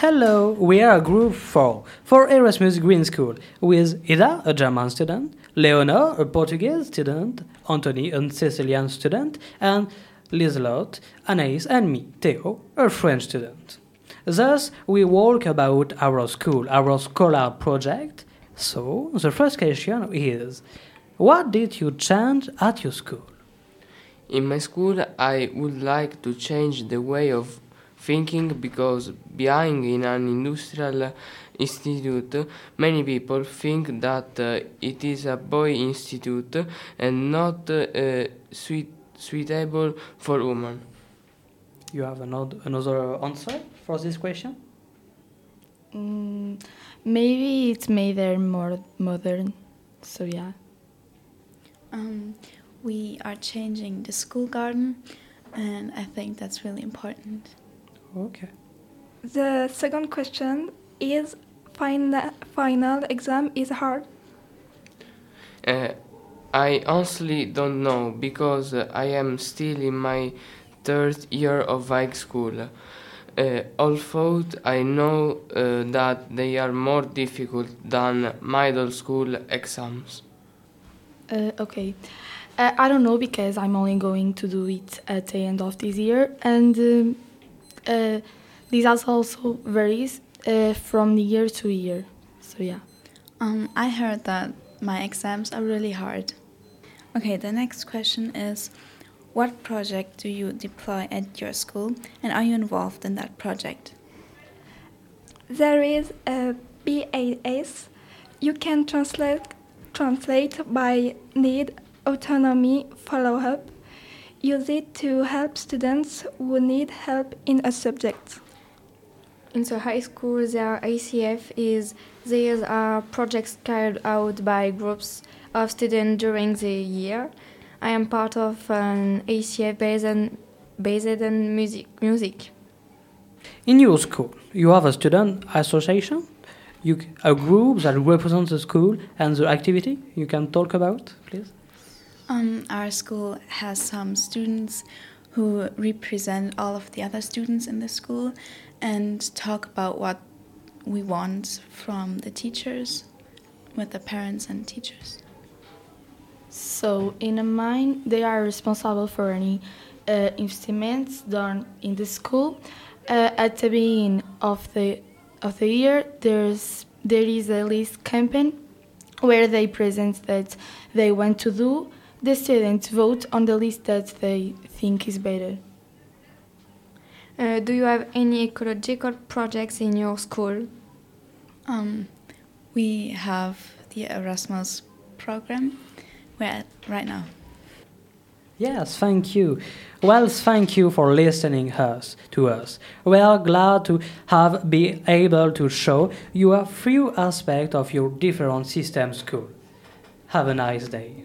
Hello, we are group 4 for Erasmus Green School with Ida, a German student, Leonor, a Portuguese student, Anthony, a Sicilian student, and Lizelot, Anaïs, and me, Theo, a French student. Thus, we walk about our school, our scholar project. So, the first question is What did you change at your school? In my school, I would like to change the way of thinking because being in an industrial institute, many people think that uh, it is a boy institute and not uh, suit suitable for women. You have another, another answer for this question? Mm, maybe it's made there more modern. So yeah. Um, we are changing the school garden, and I think that's really important. Okay. The second question is final, final exam is hard. Uh, I honestly don't know because uh, I am still in my third year of high school. Uh, although I know uh, that they are more difficult than middle school exams. Uh, okay. Uh, I don't know because I'm only going to do it at the end of this year, and um, uh, this also varies uh, from year to year. So yeah. Um, I heard that my exams are really hard. Okay, the next question is What project do you deploy at your school and are you involved in that project? There is a BAS. You can translate translate by need, autonomy, follow up. Use it to help students who need help in a subject. In the high school, their ACF is these are projects carried out by groups of students during the year. I am part of an ACF based on, based on music. music. In your school, you have a student association, you, a group that represents the school and the activity you can talk about, please? Um, our school has some students who represent all of the other students in the school and talk about what we want from the teachers with the parents and teachers. So in a mine, they are responsible for any uh, investments done in the school. Uh, at the beginning of the of the year, there's there is a list campaign where they present that they want to do. The students vote on the list that they think is better. Uh, do you have any ecological projects in your school? Um, we have the Erasmus program. We're at right now. Yes, thank you. Well, thank you for listening us to us. We are glad to have been able to show you a few aspects of your different system school. Have a nice day.